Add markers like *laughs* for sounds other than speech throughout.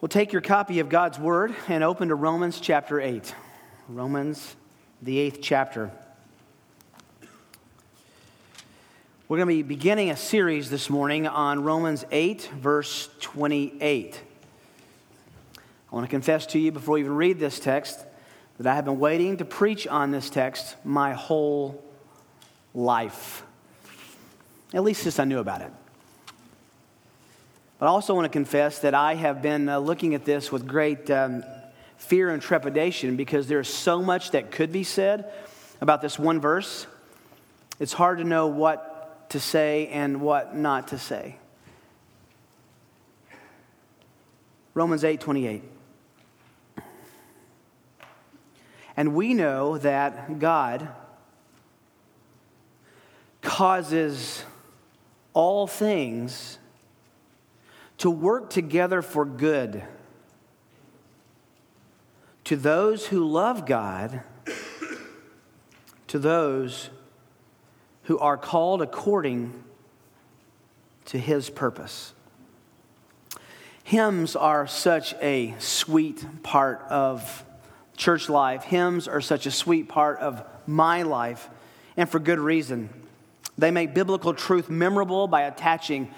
Well, take your copy of God's Word and open to Romans chapter 8. Romans, the eighth chapter. We're going to be beginning a series this morning on Romans 8, verse 28. I want to confess to you before we even read this text that I have been waiting to preach on this text my whole life. At least since I knew about it. But I also want to confess that I have been uh, looking at this with great um, fear and trepidation because there's so much that could be said about this one verse. It's hard to know what to say and what not to say. Romans 8 28. And we know that God causes all things to work together for good to those who love God, to those who are called according to his purpose. Hymns are such a sweet part of church life. Hymns are such a sweet part of my life, and for good reason. They make biblical truth memorable by attaching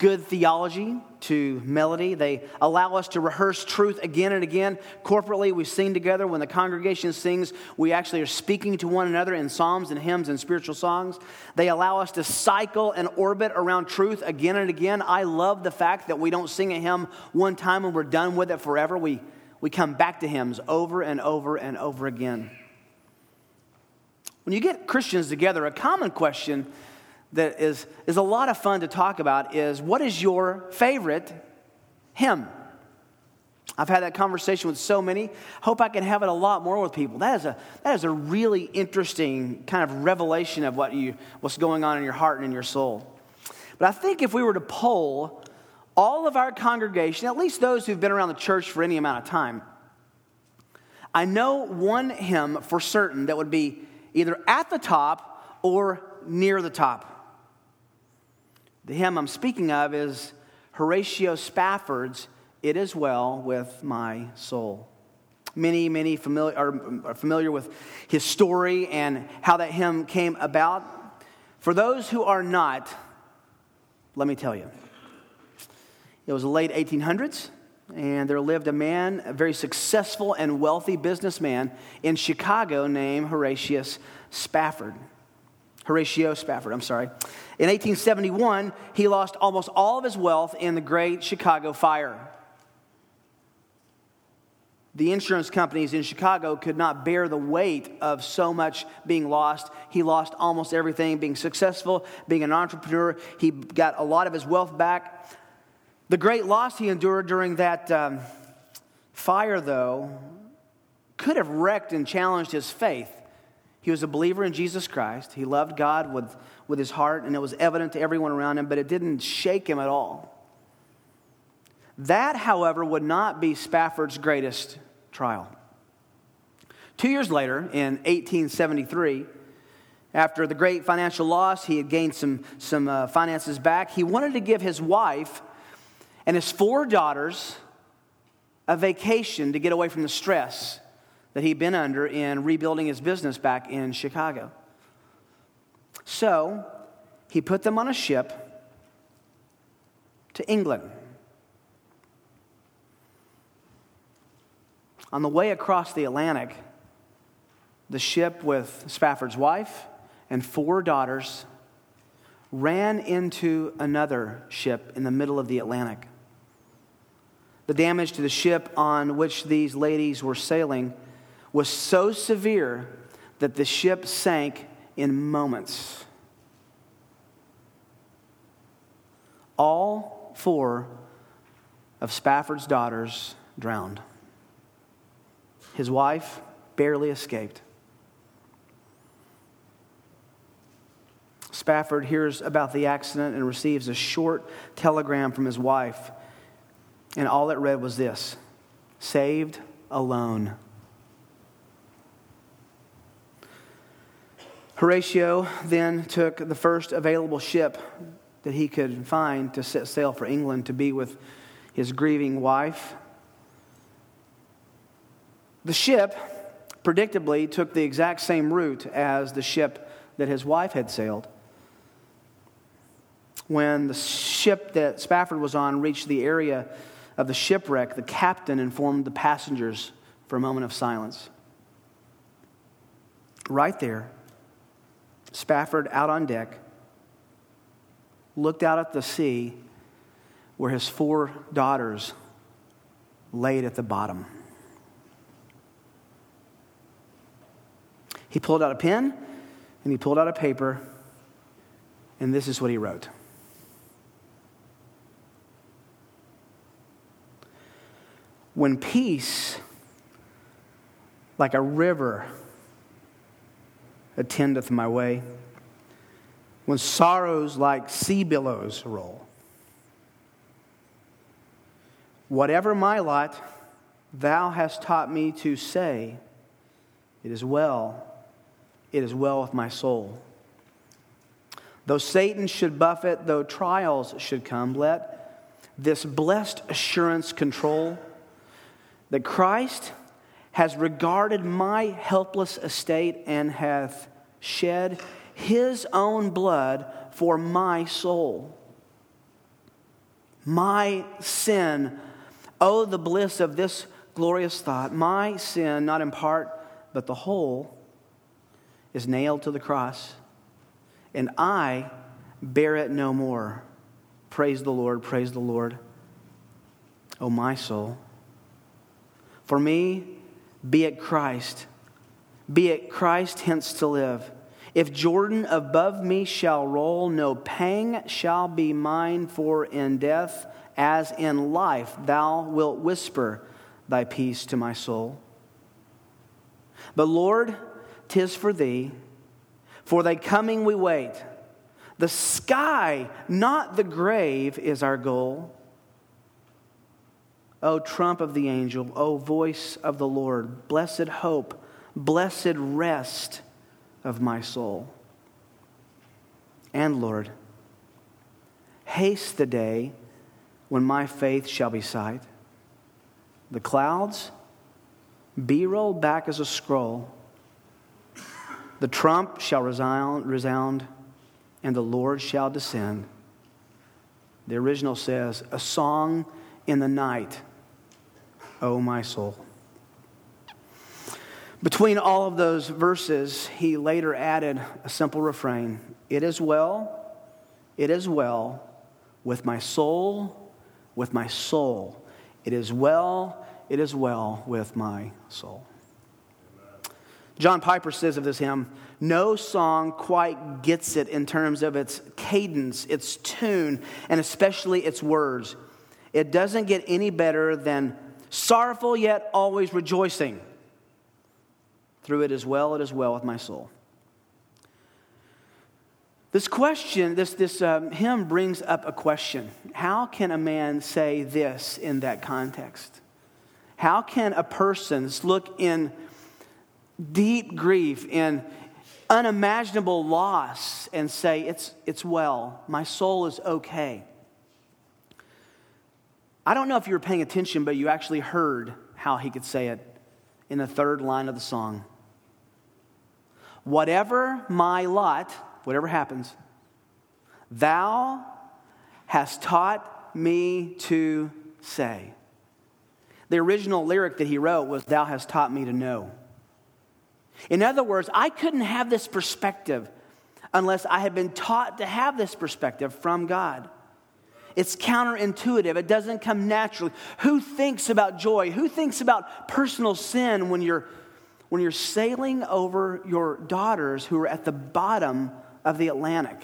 good theology to melody. They allow us to rehearse truth again and again. Corporately, we sing together. When the congregation sings, we actually are speaking to one another in psalms and hymns and spiritual songs. They allow us to cycle and orbit around truth again and again. I love the fact that we don't sing a hymn one time and we're done with it forever. We, we come back to hymns over and over and over again. When you get Christians together, a common question that is, is a lot of fun to talk about is what is your favorite hymn? I've had that conversation with so many. Hope I can have it a lot more with people. That is a, that is a really interesting kind of revelation of what you, what's going on in your heart and in your soul. But I think if we were to poll all of our congregation, at least those who've been around the church for any amount of time, I know one hymn for certain that would be either at the top or near the top. The hymn I'm speaking of is Horatio Spafford's It Is Well With My Soul. Many, many familiar, are familiar with his story and how that hymn came about. For those who are not, let me tell you. It was the late 1800s, and there lived a man, a very successful and wealthy businessman in Chicago named Horatius Spafford. Horatio Spafford, I'm sorry. In 1871, he lost almost all of his wealth in the Great Chicago Fire. The insurance companies in Chicago could not bear the weight of so much being lost. He lost almost everything, being successful, being an entrepreneur. He got a lot of his wealth back. The great loss he endured during that um, fire, though, could have wrecked and challenged his faith. He was a believer in Jesus Christ. He loved God with, with his heart, and it was evident to everyone around him, but it didn't shake him at all. That, however, would not be Spafford's greatest trial. Two years later, in 1873, after the great financial loss, he had gained some, some uh, finances back. He wanted to give his wife and his four daughters a vacation to get away from the stress that he'd been under in rebuilding his business back in Chicago. So he put them on a ship to England. On the way across the Atlantic, the ship with Spafford's wife and four daughters ran into another ship in the middle of the Atlantic. The damage to the ship on which these ladies were sailing was so severe that the ship sank in moments. All four of Spafford's daughters drowned. His wife barely escaped. Spafford hears about the accident and receives a short telegram from his wife. And all it read was this saved alone. Horatio then took the first available ship that he could find to set sail for England to be with his grieving wife. The ship, predictably, took the exact same route as the ship that his wife had sailed. When the ship that Spafford was on reached the area of the shipwreck, the captain informed the passengers for a moment of silence. Right there, Spafford out on deck, looked out at the sea where his four daughters laid at the bottom. He pulled out a pen and he pulled out a paper, and this is what he wrote. When peace, like a river, attendeth my way, when sorrows like sea billows roll, whatever my lot, thou hast taught me to say, It is well, it is well with my soul. Though Satan should buffet, though trials should come, let this blessed assurance control that Christ has regarded my helpless estate and hath shed his own blood for my soul. My sin, oh, the bliss of this glorious thought, my sin, not in part, but the whole, is nailed to the cross, and I bear it no more. Praise the Lord, praise the Lord, oh, my soul. For me, be it Christ, be it Christ hence to live. If Jordan above me shall roll, no pang shall be mine, for in death as in life thou wilt whisper thy peace to my soul. But Lord, tis for thee, for thy coming we wait. The sky, not the grave, is our goal. O trump of the angel, O voice of the Lord, blessed hope, blessed rest of my soul. And Lord, haste the day when my faith shall be sight. The clouds be rolled back as a scroll. The trump shall resound, resound and the Lord shall descend. The original says, a song in the night O my soul. Between all of those verses, he later added a simple refrain It is well, it is well with my soul, with my soul. It is well, it is well with my soul. John Piper says of this hymn, no song quite gets it in terms of its cadence, its tune, and especially its words. It doesn't get any better than sorrowful yet always rejoicing. Through it as well, it is well with my soul. This question, this, this um, hymn brings up a question. How can a man say this in that context? How can a person look in deep grief, in unimaginable loss, and say, It's, it's well, my soul is okay? I don't know if you were paying attention, but you actually heard how he could say it in the third line of the song. Whatever my lot, whatever happens, thou hast taught me to say. The original lyric that he wrote was, Thou hast taught me to know. In other words, I couldn't have this perspective unless I had been taught to have this perspective from God. It's counterintuitive. It doesn't come naturally. Who thinks about joy? Who thinks about personal sin when you're, when you're sailing over your daughters who are at the bottom of the Atlantic?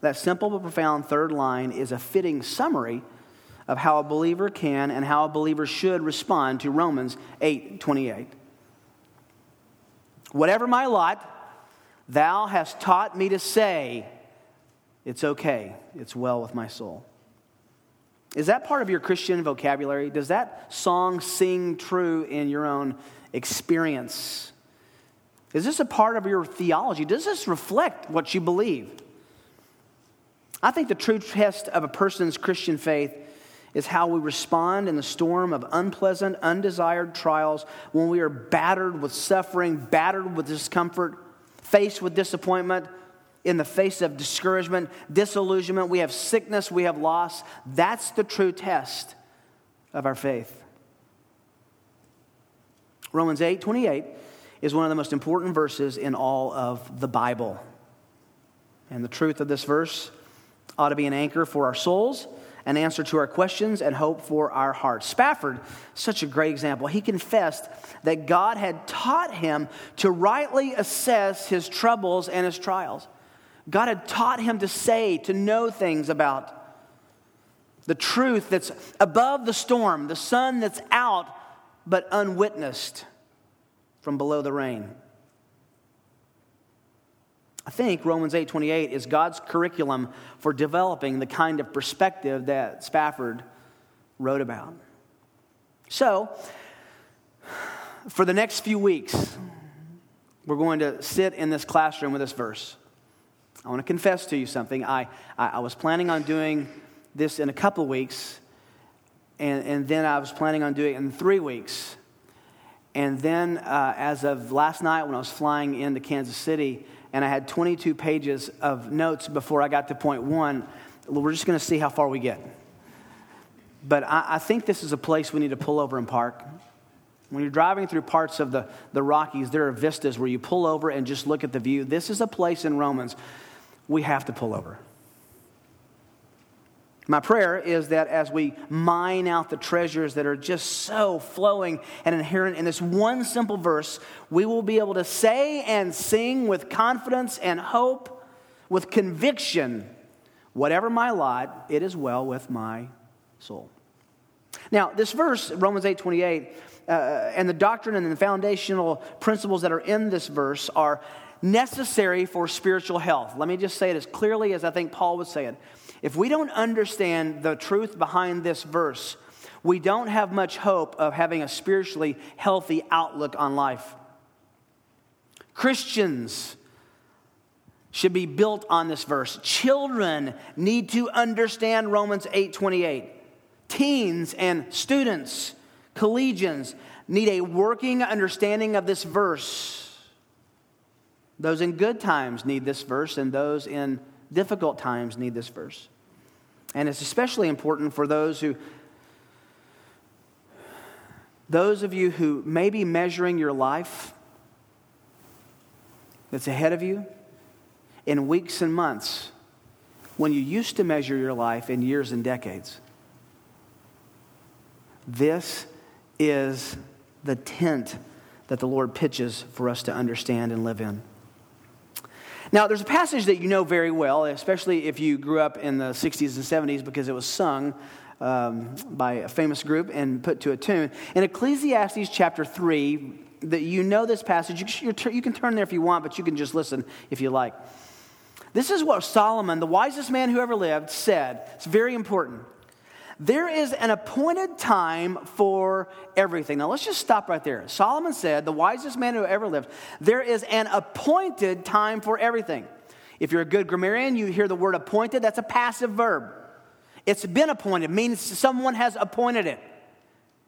That simple but profound third line is a fitting summary of how a believer can and how a believer should respond to Romans 8 28. Whatever my lot, Thou hast taught me to say, It's okay, it's well with my soul. Is that part of your Christian vocabulary? Does that song sing true in your own experience? Is this a part of your theology? Does this reflect what you believe? I think the true test of a person's Christian faith is how we respond in the storm of unpleasant, undesired trials when we are battered with suffering, battered with discomfort, faced with disappointment, in the face of discouragement, disillusionment, we have sickness, we have loss. That's the true test of our faith. Romans 8 28 is one of the most important verses in all of the Bible. And the truth of this verse ought to be an anchor for our souls, an answer to our questions, and hope for our hearts. Spafford, such a great example. He confessed that God had taught him to rightly assess his troubles and his trials. God had taught him to say, to know things about the truth that's above the storm, the sun that's out but unwitnessed from below the rain. I think Romans 8:28 is God's curriculum for developing the kind of perspective that Spafford wrote about. So, for the next few weeks, we're going to sit in this classroom with this verse. I want to confess to you something. I, I, I was planning on doing this in a couple weeks, and, and then I was planning on doing it in three weeks. And then, uh, as of last night, when I was flying into Kansas City, and I had 22 pages of notes before I got to point one, we're just going to see how far we get. But I, I think this is a place we need to pull over and park. When you're driving through parts of the, the Rockies, there are vistas where you pull over and just look at the view. This is a place in Romans we have to pull over. My prayer is that as we mine out the treasures that are just so flowing and inherent in this one simple verse, we will be able to say and sing with confidence and hope, with conviction, whatever my lot, it is well with my soul. Now, this verse, Romans 8 28, uh, and the doctrine and the foundational principles that are in this verse are necessary for spiritual health. Let me just say it as clearly as I think Paul would say it. If we don't understand the truth behind this verse, we don't have much hope of having a spiritually healthy outlook on life. Christians should be built on this verse. Children need to understand Romans 8:28. Teens and students, collegians need a working understanding of this verse. Those in good times need this verse, and those in difficult times need this verse. And it's especially important for those who, those of you who may be measuring your life that's ahead of you in weeks and months when you used to measure your life in years and decades. This is the tent that the Lord pitches for us to understand and live in. Now, there's a passage that you know very well, especially if you grew up in the 60s and 70s because it was sung um, by a famous group and put to a tune. In Ecclesiastes chapter 3, that you know this passage, you, you can turn there if you want, but you can just listen if you like. This is what Solomon, the wisest man who ever lived, said. It's very important. There is an appointed time for everything. Now, let's just stop right there. Solomon said, the wisest man who ever lived, there is an appointed time for everything. If you're a good grammarian, you hear the word appointed, that's a passive verb. It's been appointed, means someone has appointed it.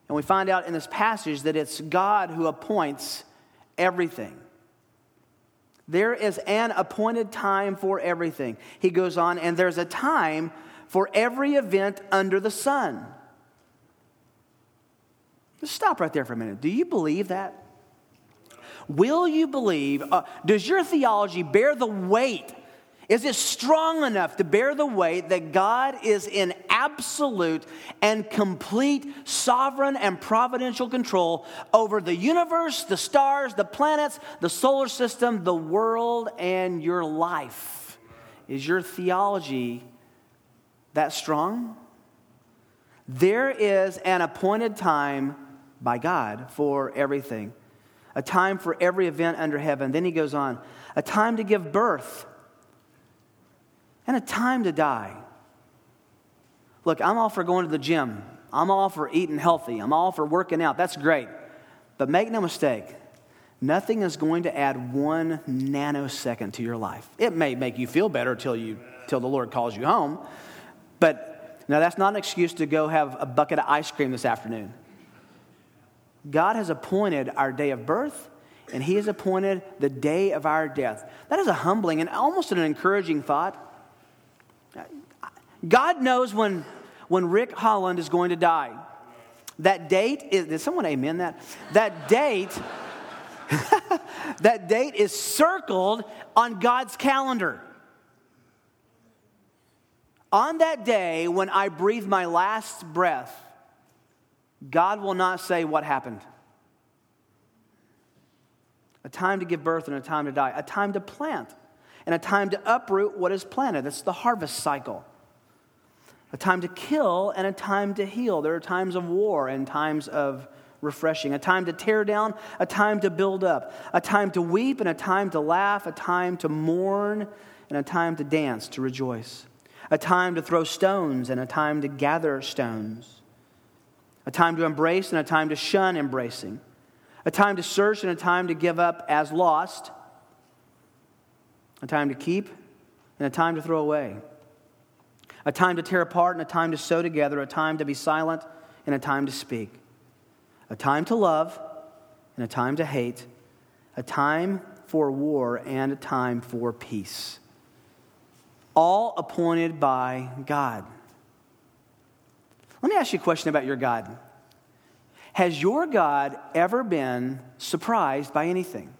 And we find out in this passage that it's God who appoints everything. There is an appointed time for everything. He goes on, and there's a time for every event under the sun. Just stop right there for a minute. Do you believe that? Will you believe? Uh, does your theology bear the weight? Is it strong enough to bear the weight that God is in absolute and complete sovereign and providential control over the universe, the stars, the planets, the solar system, the world, and your life? Is your theology that strong? There is an appointed time by God for everything, a time for every event under heaven. Then he goes on a time to give birth and a time to die. Look, I'm all for going to the gym. I'm all for eating healthy. I'm all for working out. That's great. But make no mistake, Nothing is going to add one nanosecond to your life. It may make you feel better till, you, till the Lord calls you home, but now that's not an excuse to go have a bucket of ice cream this afternoon. God has appointed our day of birth, and He has appointed the day of our death. That is a humbling and almost an encouraging thought. God knows when, when Rick Holland is going to die. That date is, did someone amen that? That date, *laughs* that date is circled on God's calendar. On that day when I breathe my last breath, God will not say what happened. A time to give birth and a time to die, a time to plant and a time to uproot what is planted. That's the harvest cycle a time to kill and a time to heal. There are times of war and times of refreshing, a time to tear down, a time to build up, a time to weep and a time to laugh, a time to mourn and a time to dance, to rejoice, a time to throw stones and a time to gather stones, a time to embrace and a time to shun embracing, a time to search and a time to give up as lost, a time to keep and a time to throw away a time to tear apart and a time to sew together, a time to be silent and a time to speak, a time to love and a time to hate, a time for war and a time for peace. All appointed by God. Let me ask you a question about your God. Has your God ever been surprised by anything?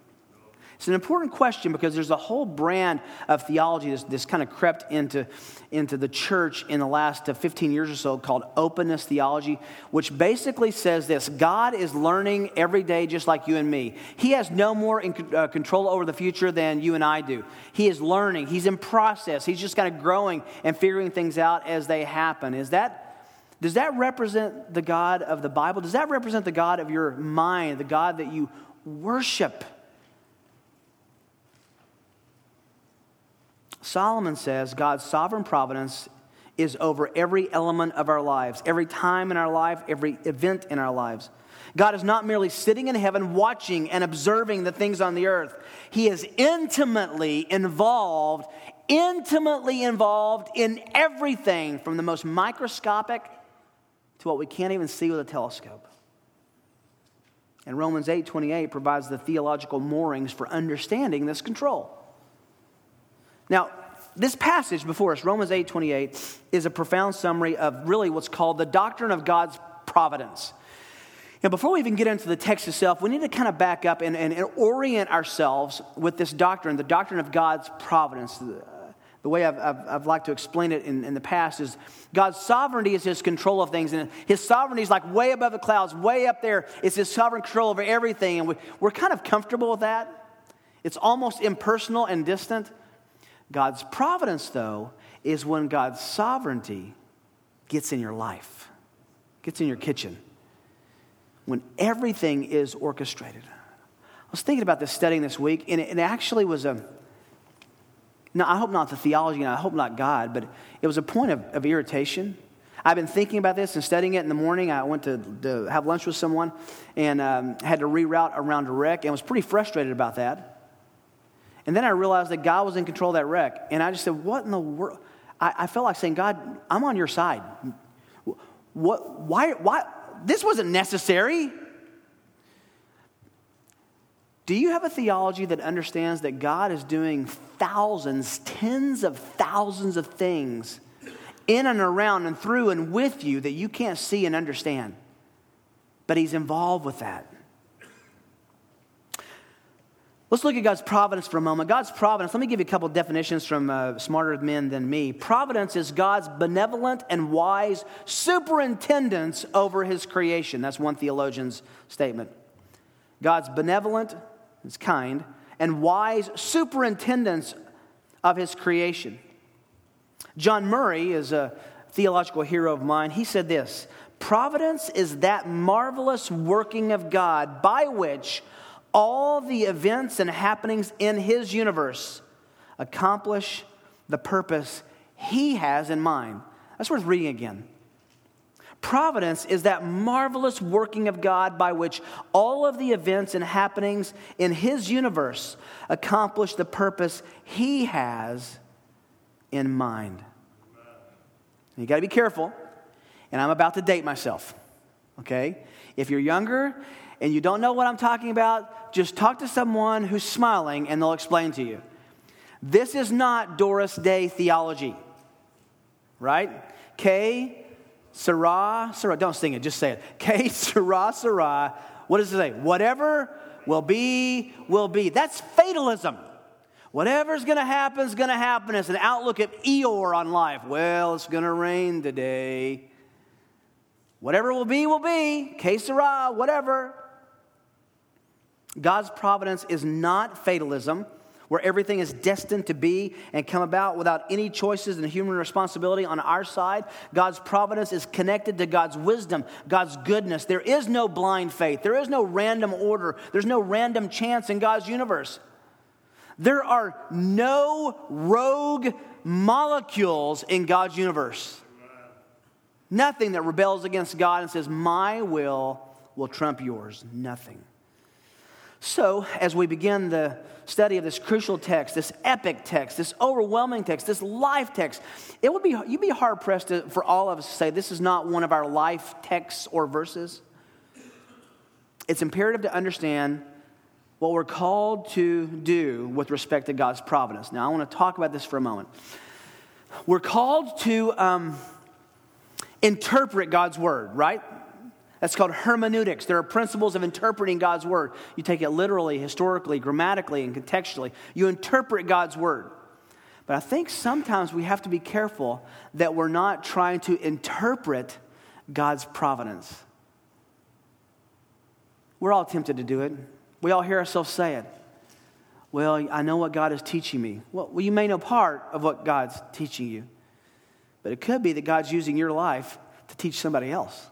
It's an important question because there's a whole brand of theology that's, that's kind of crept into, into the church in the last uh, 15 years or so called openness theology, which basically says this God is learning every day just like you and me. He has no more in, uh, control over the future than you and I do. He is learning, He's in process, He's just kind of growing and figuring things out as they happen. Is that does that represent the God of the Bible? Does that represent the God of your mind, the God that you worship? Solomon says God's sovereign providence is over every element of our lives, every time in our life, every event in our lives. God is not merely sitting in heaven watching and observing the things on the earth. He is intimately involved, intimately involved in everything from the most microscopic to what we can't even see with a telescope. And Romans 8:28 provides the theological moorings for understanding this control. Now, this passage before us, Romans 8 28, is a profound summary of really what's called the doctrine of God's providence. Now, before we even get into the text itself, we need to kind of back up and, and, and orient ourselves with this doctrine, the doctrine of God's providence. The, the way I've, I've, I've, liked to explain it in, in the past is God's sovereignty is his control of things, and his sovereignty is like way above the clouds, way up there. It's his sovereign control over everything, and we, we're kind of comfortable with that. It's almost impersonal and distant. God's providence, though, is when God's sovereignty gets in your life, gets in your kitchen, when everything is orchestrated. I was thinking about this studying this week, and it, actually was a. No, I hope not the theology, and I hope not God, but it was a point of, of irritation. I've been thinking about this and studying it in the morning. I went to, to have lunch with someone and um, had to reroute around a wreck and was pretty frustrated about that. And then I realized that God was in control of that wreck. And I just said, What in the world? I, I felt like saying, God, I'm on your side. What, why, why? This wasn't necessary. Do you have a theology that understands that God is doing thousands, tens of thousands of things in and around and through and with you that you can't see and understand? But He's involved with that. Let's look at God's providence for a moment. God's providence, let me give you a couple definitions from uh, smarter men than me. Providence is God's benevolent and wise superintendence over his creation. That's one theologian's statement. God's benevolent, is kind, and wise superintendence of his creation. John Murray is a theological hero of mine. He said this Providence is that marvelous working of God by which all the events and happenings in his universe accomplish the purpose he has in mind. That's worth reading again. Providence is that marvelous working of God by which all of the events and happenings in His universe accomplish the purpose He has in mind. You got to be careful, and I'm about to date myself, okay? If you're younger and you don't know what I'm talking about, just talk to someone who's smiling and they'll explain to you. This is not Doris Day theology, right? Que sera, sera, don't sing it, just say it. Que, *laughs* sera, sera. What does it say? Whatever will be, will be. That's fatalism. Whatever's going to happen is going to happen. It's an outlook of Eeyore on life. Well, it's going to rain today. Whatever will be, will be. Que sera, whatever. God's providence is not fatalism where everything is destined to be and come about without any choices and human responsibility on our side. God's providence is connected to God's wisdom, God's goodness. There is no blind faith, there is no random order, there's no random chance in God's universe. There are no rogue molecules in God's universe. Nothing that rebels against God and says, My will will trump yours. Nothing. So, as we begin the study of this crucial text, this epic text, this overwhelming text, this life text, it would be you'd be hard pressed for all of us to say this is not one of our life texts or verses. It's imperative to understand what we're called to do with respect to God's providence. Now, I want to talk about this for a moment. We're called to um, interpret God's word, right? That's called hermeneutics. There are principles of interpreting God's word. You take it literally, historically, grammatically, and contextually. You interpret God's word. But I think sometimes we have to be careful that we're not trying to interpret God's providence. We're all tempted to do it. We all hear ourselves say it. Well, I know what God is teaching me. Well, you may know part of what God's teaching you, but it could be that God's using your life to teach somebody else.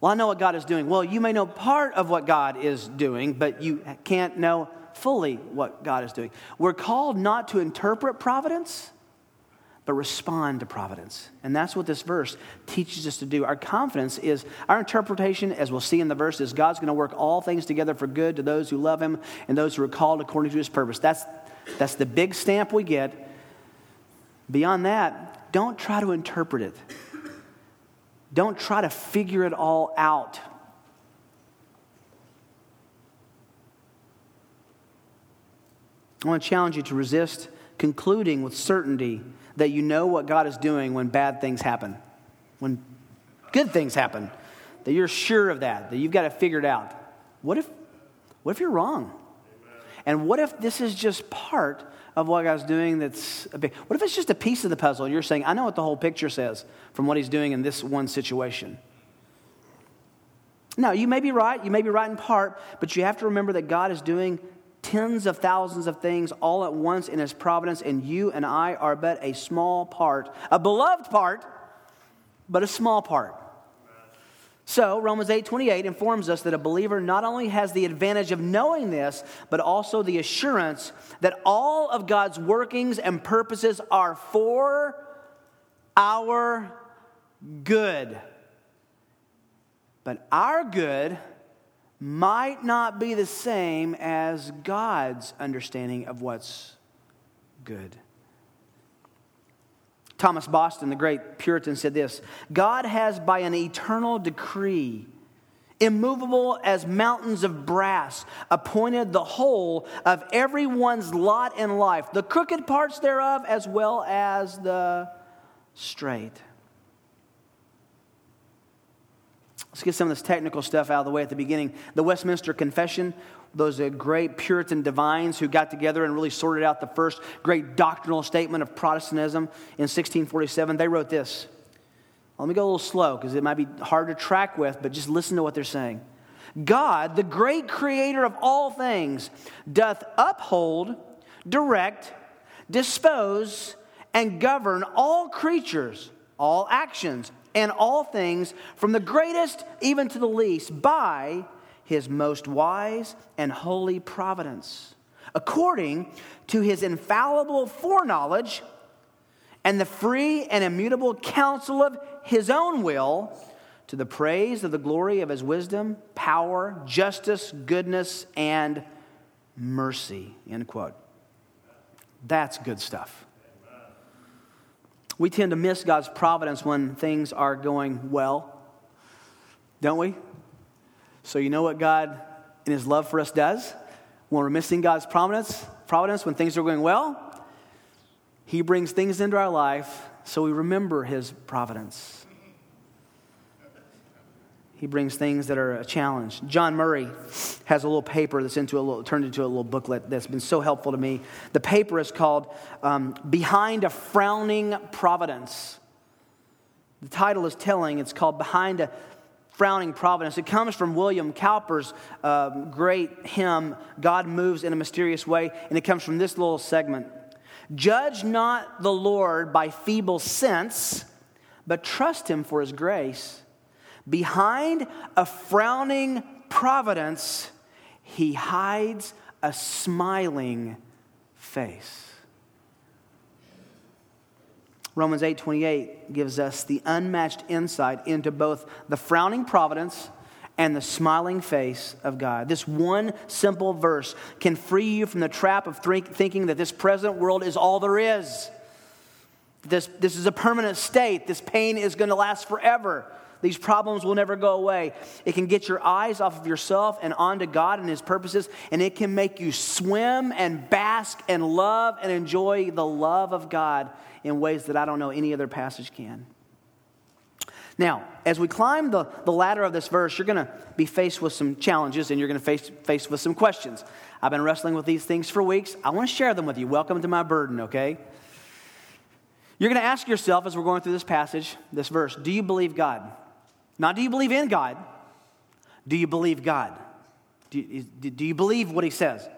Well, I know what God is doing. Well, you may know part of what God is doing, but you can't know fully what God is doing. We're called not to interpret providence, but respond to providence. And that's what this verse teaches us to do. Our confidence is our interpretation, as we'll see in the verse, is God's going to work all things together for good to those who love Him and those who are called according to His purpose. That's, that's the big stamp we get. Beyond that, don't try to interpret it. Don't try to figure it all out. I want to challenge you to resist concluding with certainty that you know what God is doing when bad things happen, when good things happen, that you're sure of that, that you've got it figured out. What if, what if you're wrong? And what if this is just part of what God's doing that's a big. What if it's just a piece of the puzzle you're saying, I know what the whole picture says from what he's doing in this one situation? No, you may be right. You may be right in part, but you have to remember that God is doing tens of thousands of things all at once in his providence, and you and I are but a small part, a beloved part, but a small part. So, Romans 8:28 informs us that a believer not only has the advantage of knowing this, but also the assurance that all of God's workings and purposes are for our good. But our good might not be the same as God's understanding of what's good. Thomas Boston, the great Puritan, said this God has, by an eternal decree, immovable as mountains of brass, appointed the whole of everyone's lot in life, the crooked parts thereof as well as the straight. Let's get some of this technical stuff out of the way at the beginning. The Westminster Confession those uh, great Puritan divines who got together and really sorted out the first great doctrinal statement of Protestantism in 1647, they wrote this. Let me go a little slow because it might be hard to track with, but just listen to what they're saying. God, the great creator of all things, doth uphold, direct, dispose, and govern all creatures, all actions, and all things, from the greatest even to the least, by his most wise and holy providence, according to his infallible foreknowledge and the free and immutable counsel of his own will to the praise of the glory of his wisdom, power, justice, goodness, and mercy. End quote. That's good stuff. We tend to miss God's providence when things are going well, don't we? So, you know what God, in His love for us, does when we're missing God's providence? Providence when things are going well, He brings things into our life so we remember His providence. He brings things that are a challenge. John Murray has a little paper that's into a little, turned into a little booklet that's been so helpful to me. The paper is called um, Behind a Frowning Providence. The title is telling, it's called Behind a Frowning Providence. It comes from William Cowper's um, great hymn, God Moves in a Mysterious Way, and it comes from this little segment Judge not the Lord by feeble sense, but trust him for his grace. Behind a frowning providence, he hides a smiling face. Romans 8:28 gives us the unmatched insight into both the frowning providence and the smiling face of God. This one simple verse can free you from the trap of thinking that this present world is all there is. This, this is a permanent state. This pain is going to last forever. These problems will never go away. It can get your eyes off of yourself and onto God and His purposes, and it can make you swim and bask and love and enjoy the love of God in ways that I don't know any other passage can. Now, as we climb the, the ladder of this verse, you're going to be faced with some challenges and you're going to face faced with some questions. I've been wrestling with these things for weeks. I want to share them with you. Welcome to my burden, okay? You're going to ask yourself as we're going through this passage, this verse, do you believe God? Not do you believe in God, do you believe God? Do you, do you believe what he says?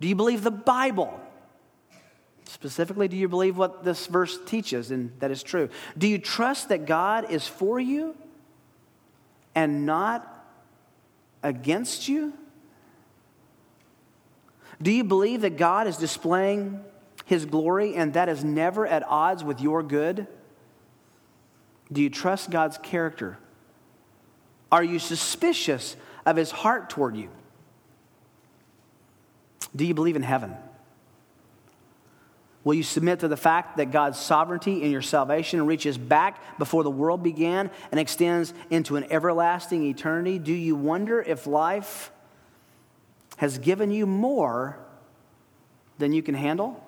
Do you believe the Bible? Specifically, do you believe what this verse teaches and that is true? Do you trust that God is for you and not against you? Do you believe that God is displaying his glory and that is never at odds with your good? Do you trust God's character are you suspicious of his heart toward you? Do you believe in heaven? Will you submit to the fact that God's sovereignty in your salvation reaches back before the world began and extends into an everlasting eternity? Do you wonder if life has given you more than you can handle?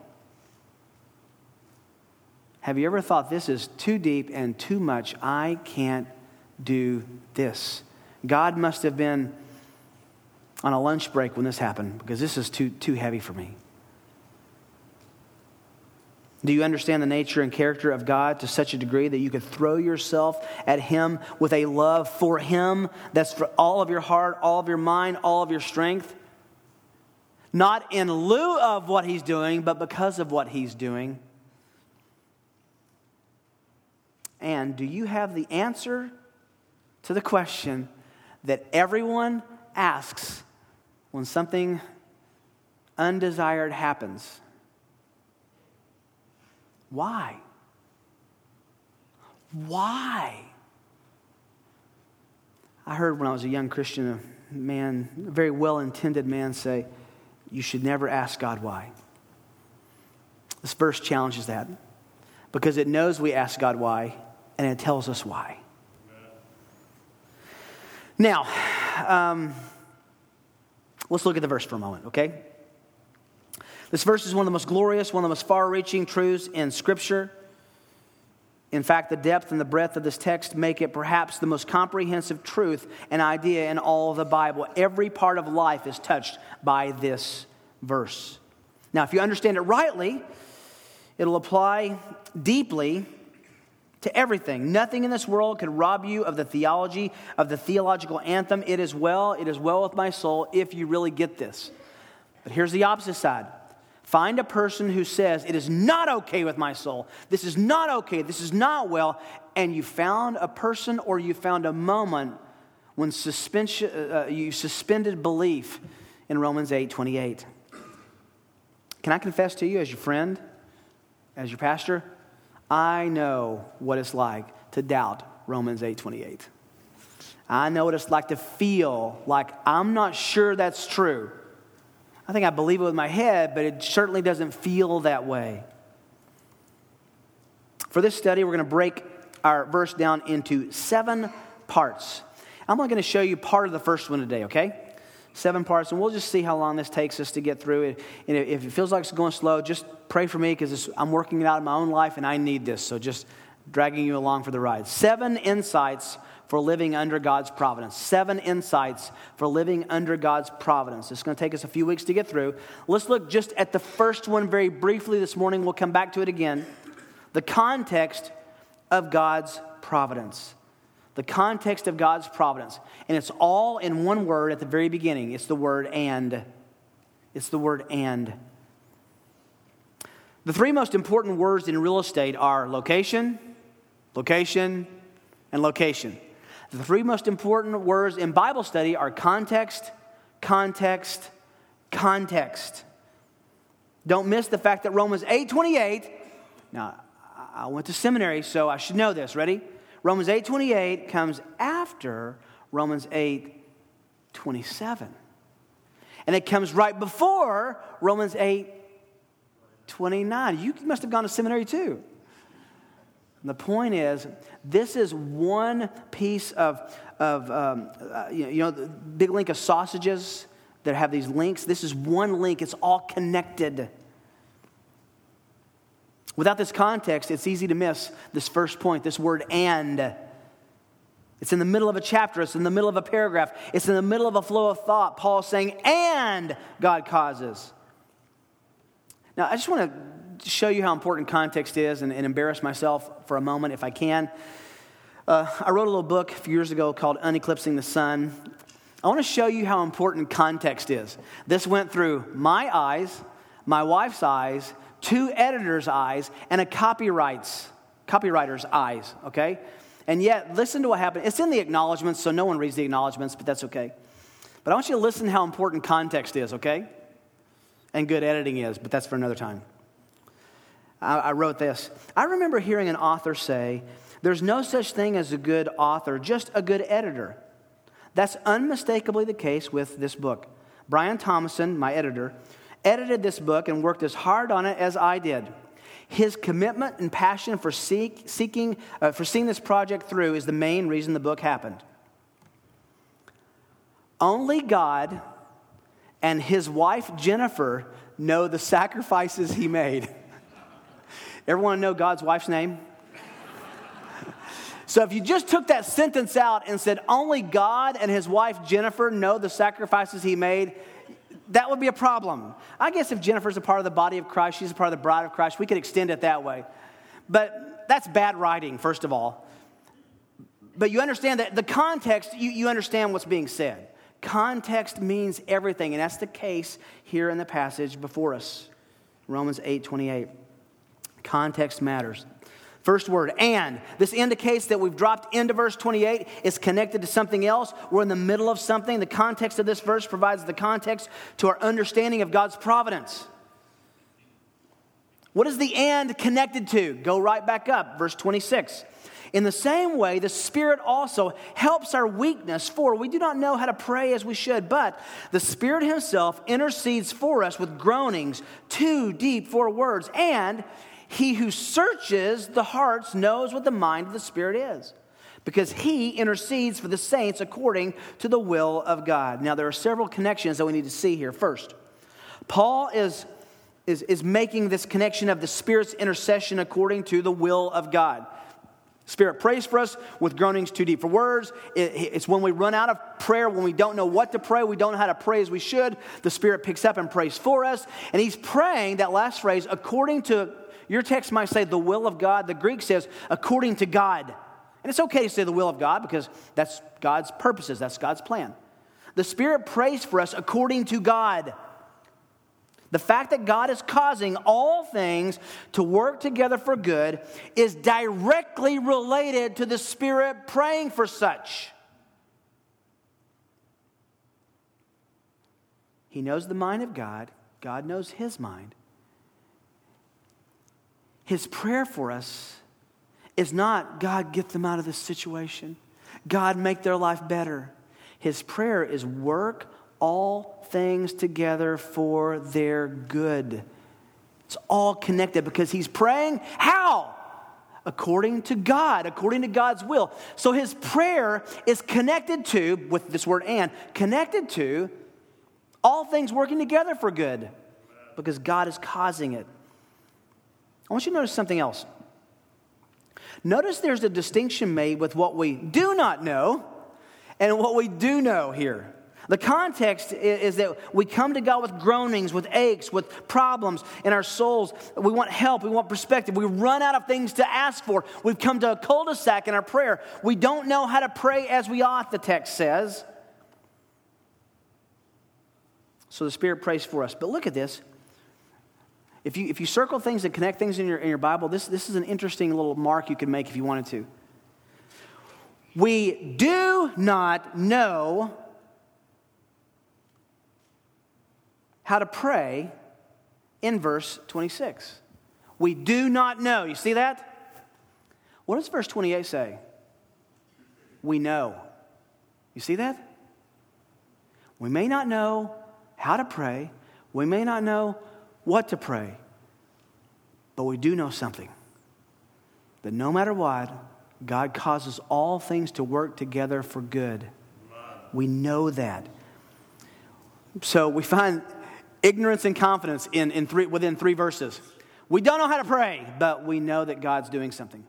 Have you ever thought this is too deep and too much? I can't do this. God must have been on a lunch break when this happened because this is too, too heavy for me. Do you understand the nature and character of God to such a degree that you could throw yourself at Him with a love for Him that's for all of your heart, all of your mind, all of your strength? Not in lieu of what He's doing, but because of what He's doing. And do you have the answer to the question that everyone asks when something undesired happens Why? Why? I heard when I was a young Christian, a man, a very well intended man, say, You should never ask God why. This verse challenges that because it knows we ask God why and it tells us why. Now, um, let's look at the verse for a moment, okay? This verse is one of the most glorious, one of the most far reaching truths in Scripture. In fact, the depth and the breadth of this text make it perhaps the most comprehensive truth and idea in all the Bible. Every part of life is touched by this verse. Now, if you understand it rightly, it'll apply deeply to everything. Nothing in this world can rob you of the theology, of the theological anthem. It is well, it is well with my soul if you really get this. But here's the opposite side. Find a person who says, It is not okay with my soul. This is not okay. This is not well. And you found a person or you found a moment when suspension, uh, uh you suspended belief in Romans 8 28. Can I confess to you, as your friend, as your pastor, I know what it's like to doubt Romans 8:28. I know what it's like to feel like I'm not sure that's true. I think I believe it with my head, but it certainly doesn't feel that way. For this study, we're going to break our verse down into seven parts. I'm only going to show you part of the first one today, okay? Seven parts, and we'll just see how long this takes us to get through it. And if it feels like it's going slow, just pray for me because I'm working it out in my own life and I need this. So just dragging you along for the ride. Seven insights for living under God's providence. Seven insights for living under God's providence. It's going to take us a few weeks to get through. Let's look just at the first one very briefly this morning. We'll come back to it again. The context of God's providence. The context of God's providence. And it's all in one word at the very beginning. It's the word and. It's the word and. The three most important words in real estate are location, location, and location. The three most important words in Bible study are context, context, context. Don't miss the fact that Romans 8:28 Now, I went to seminary, so I should know this. Ready? Romans 8:28 comes after Romans 8:27. And it comes right before Romans 8 29. You must have gone to seminary too. And the point is, this is one piece of, of um, uh, you know, the big link of sausages that have these links. This is one link, it's all connected. Without this context, it's easy to miss this first point, this word and. It's in the middle of a chapter, it's in the middle of a paragraph, it's in the middle of a flow of thought. Paul saying, and God causes. Now, I just want to show you how important context is and, and embarrass myself for a moment if I can. Uh, I wrote a little book a few years ago called Uneclipsing the Son. I want to show you how important context is. This went through my eyes, my wife's eyes, two editors' eyes, and a copyright's, copywriter's eyes, okay? And yet, listen to what happened. It's in the acknowledgments, so no one reads the acknowledgments, but that's okay. But I want you to listen how important context is, okay? and good editing is, but that's for another time. I, I wrote this. I remember hearing an author say, There's no such thing as a good author, just a good editor. That's unmistakably the case with this book. Brian Thomason, my editor, edited this book and worked as hard on it as I did. His commitment and passion for, seek, seeking, uh, for seeing this project through is the main reason the book happened. Only God and his wife Jennifer know the sacrifices he made. *laughs* Everyone know God's wife's name? *laughs* so if you just took that sentence out and said only God and his wife Jennifer know the sacrifices he made, that would be a problem. I guess if Jennifer's a part of the body of Christ, she's a part of the bride of Christ, we could extend it that way. But that's bad writing, first of all. But you understand that the context, you, you understand what's being said. Context means everything, and that's the case here in the passage before us. Romans 8 28. Context matters. First word, and. This indicates that we've dropped into verse 28. It's connected to something else. We're in the middle of something. The context of this verse provides the context to our understanding of God's providence. What is the and connected to? Go right back up, verse 26. In the same way, the Spirit also helps our weakness, for we do not know how to pray as we should, but the Spirit Himself intercedes for us with groanings too deep for words. And He who searches the hearts knows what the mind of the Spirit is, because He intercedes for the saints according to the will of God. Now, there are several connections that we need to see here. First, Paul is. Is, is making this connection of the Spirit's intercession according to the will of God. Spirit prays for us with groanings too deep for words. it's when we run out of prayer, when we don't know what to pray, we don't know how to pray as we should. The Spirit picks up and prays for us. And He's praying, that last phrase, according to, your text might say the will of God. The Greek says according to God. And it's okay to say the will of God because that's God's purposes, that's God's plan. The Spirit prays for us according to God. The fact that God is causing all things to work together for good is directly related to the Spirit praying for such. He knows the mind of God, God knows his mind. His prayer for us is not, God, get them out of this situation. God, make their life better. His prayer is work all things together for their good. It's all connected because he's praying how? According to God, according to God's will. So his prayer is connected to, with this word and, connected to all things working together for good because God is causing it. I want you to notice something else. Notice there's a distinction made with what we do not know and what we do know here. The context is that we come to God with groanings, with aches, with problems in our souls. We want help, we want perspective. We run out of things to ask for. We've come to a cul de sac in our prayer. We don't know how to pray as we ought, the text says. So the Spirit prays for us. But look at this. If you, if you circle things and connect things in your, in your Bible, this, this is an interesting little mark you can make if you wanted to. We do not know how to pray in verse 26. We do not know. You see that? What does verse 28 say? We know. You see that? We may not know how to pray, we may not know what to pray, but we do know something that no matter what, God causes all things to work together for good. We know that. So we find ignorance and confidence in, in three, within three verses. We don't know how to pray, but we know that God's doing something.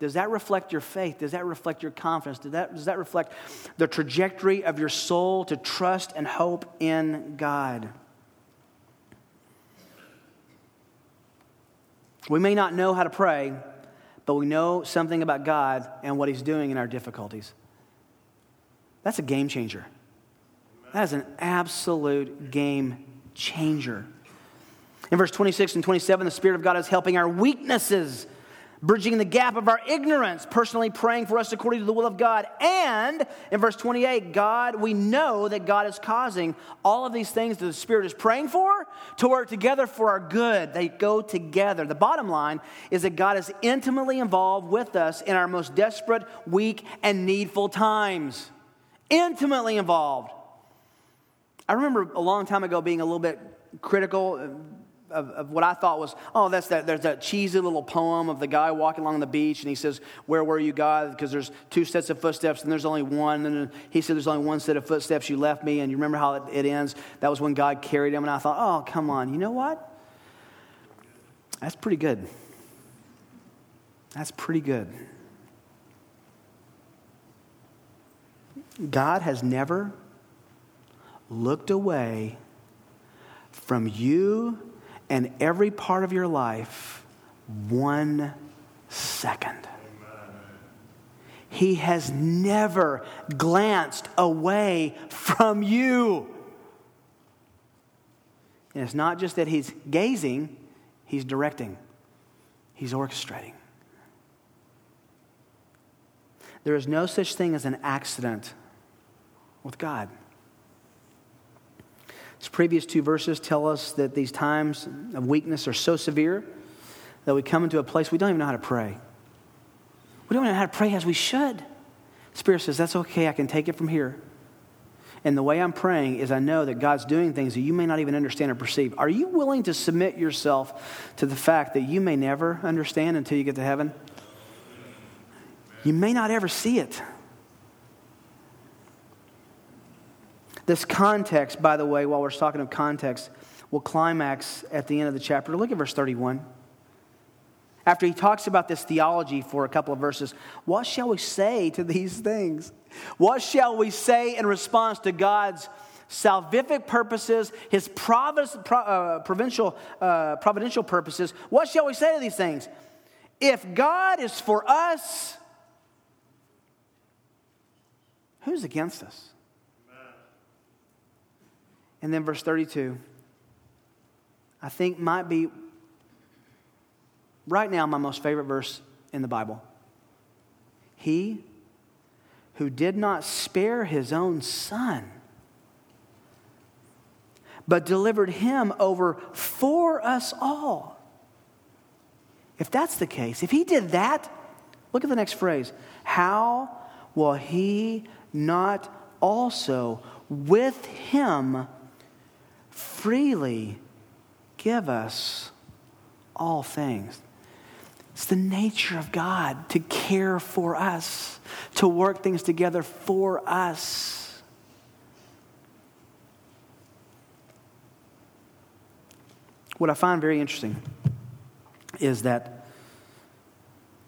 Does that reflect your faith? Does that reflect your confidence? Does that, does that reflect the trajectory of your soul to trust and hope in God? We may not know how to pray, but we know something about God and what He's doing in our difficulties. That's a game changer. That is an absolute game changer. In verse 26 and 27, the Spirit of God is helping our weaknesses, bridging the gap of our ignorance, personally praying for us according to the will of God. And in verse 28, God, we know that God is causing all of these things that the Spirit is praying for to work together for our good. They go together. The bottom line is that God is intimately involved with us in our most desperate, weak, and needful times. Intimately involved. I remember a long time ago being a little bit critical of, of, what I thought was, oh, that's that, there's that cheesy little poem of the guy walking along the beach and he says, Where were you, God? Because there's two sets of footsteps and there's only one. And he said, There's only one set of footsteps. You left me. And you remember how it, it ends? That was when God carried him. And I thought, Oh, come on. You know what? That's pretty good. That's pretty good. God has never looked away from you and every part of your life one second. He has never glanced away from you. And it's not just that he's gazing, he's directing, he's orchestrating. There is no such thing as an accident with God. These previous two verses tell us that these times of weakness are so severe that we come into a place we don't even know how to pray. We don't know how to pray as we should. Spirit says, That's okay, I can take it from here. And the way I'm praying is I know that God's doing things that you may not even understand or perceive. Are you willing to submit yourself to the fact that you may never understand until you get to heaven? You may not ever see it. This context, by the way, while we're talking of context, will climax at the end of the chapter. Look at verse 31. After he talks about this theology for a couple of verses, what shall we say to these things? What shall we say in response to God's salvific purposes, his uh, provincial, uh, providential purposes? What shall we say to these things? If God is for us, who's against us? And then verse 32, I think might be right now my most favorite verse in the Bible. He who did not spare his own son, but delivered him over for us all. If that's the case, if he did that, look at the next phrase. How will he not also with him freely give us all things? It's the nature of God to care for us, to work things together for us. What I find very interesting is that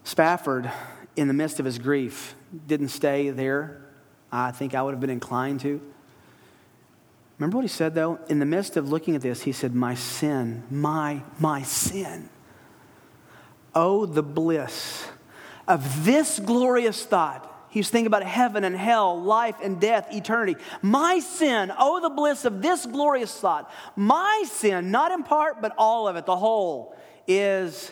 Spafford, in the midst of his grief, didn't stay there. I think I would have been inclined to. Remember what he said, though? In the midst of looking at this, he said, My sin, my, my sin. Oh, the bliss of this glorious thought. He was thinking about heaven and hell, life and death, eternity. My sin, oh, the bliss of this glorious thought. My sin, not in part, but all of it, the whole, is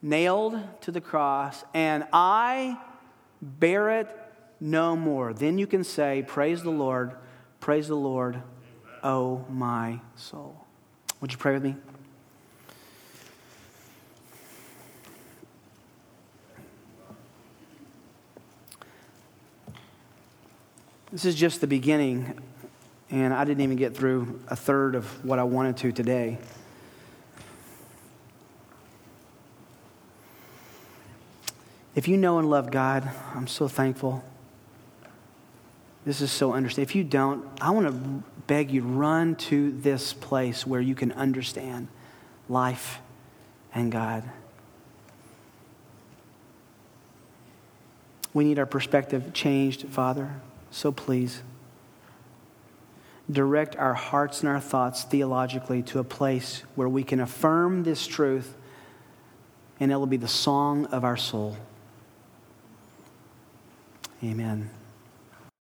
nailed to the cross, and I bear it no more. Then you can say, Praise the Lord, praise the Lord, oh my soul. Would you pray with me? This is just the beginning, and I didn't even get through a third of what I wanted to today. If you know and love God, I'm so thankful. This is so understand. If you don't, I want to beg you run to this place where you can understand life and God. We need our perspective changed, Father. So please, direct our hearts and our thoughts theologically to a place where we can affirm this truth and it will be the song of our soul. Amen.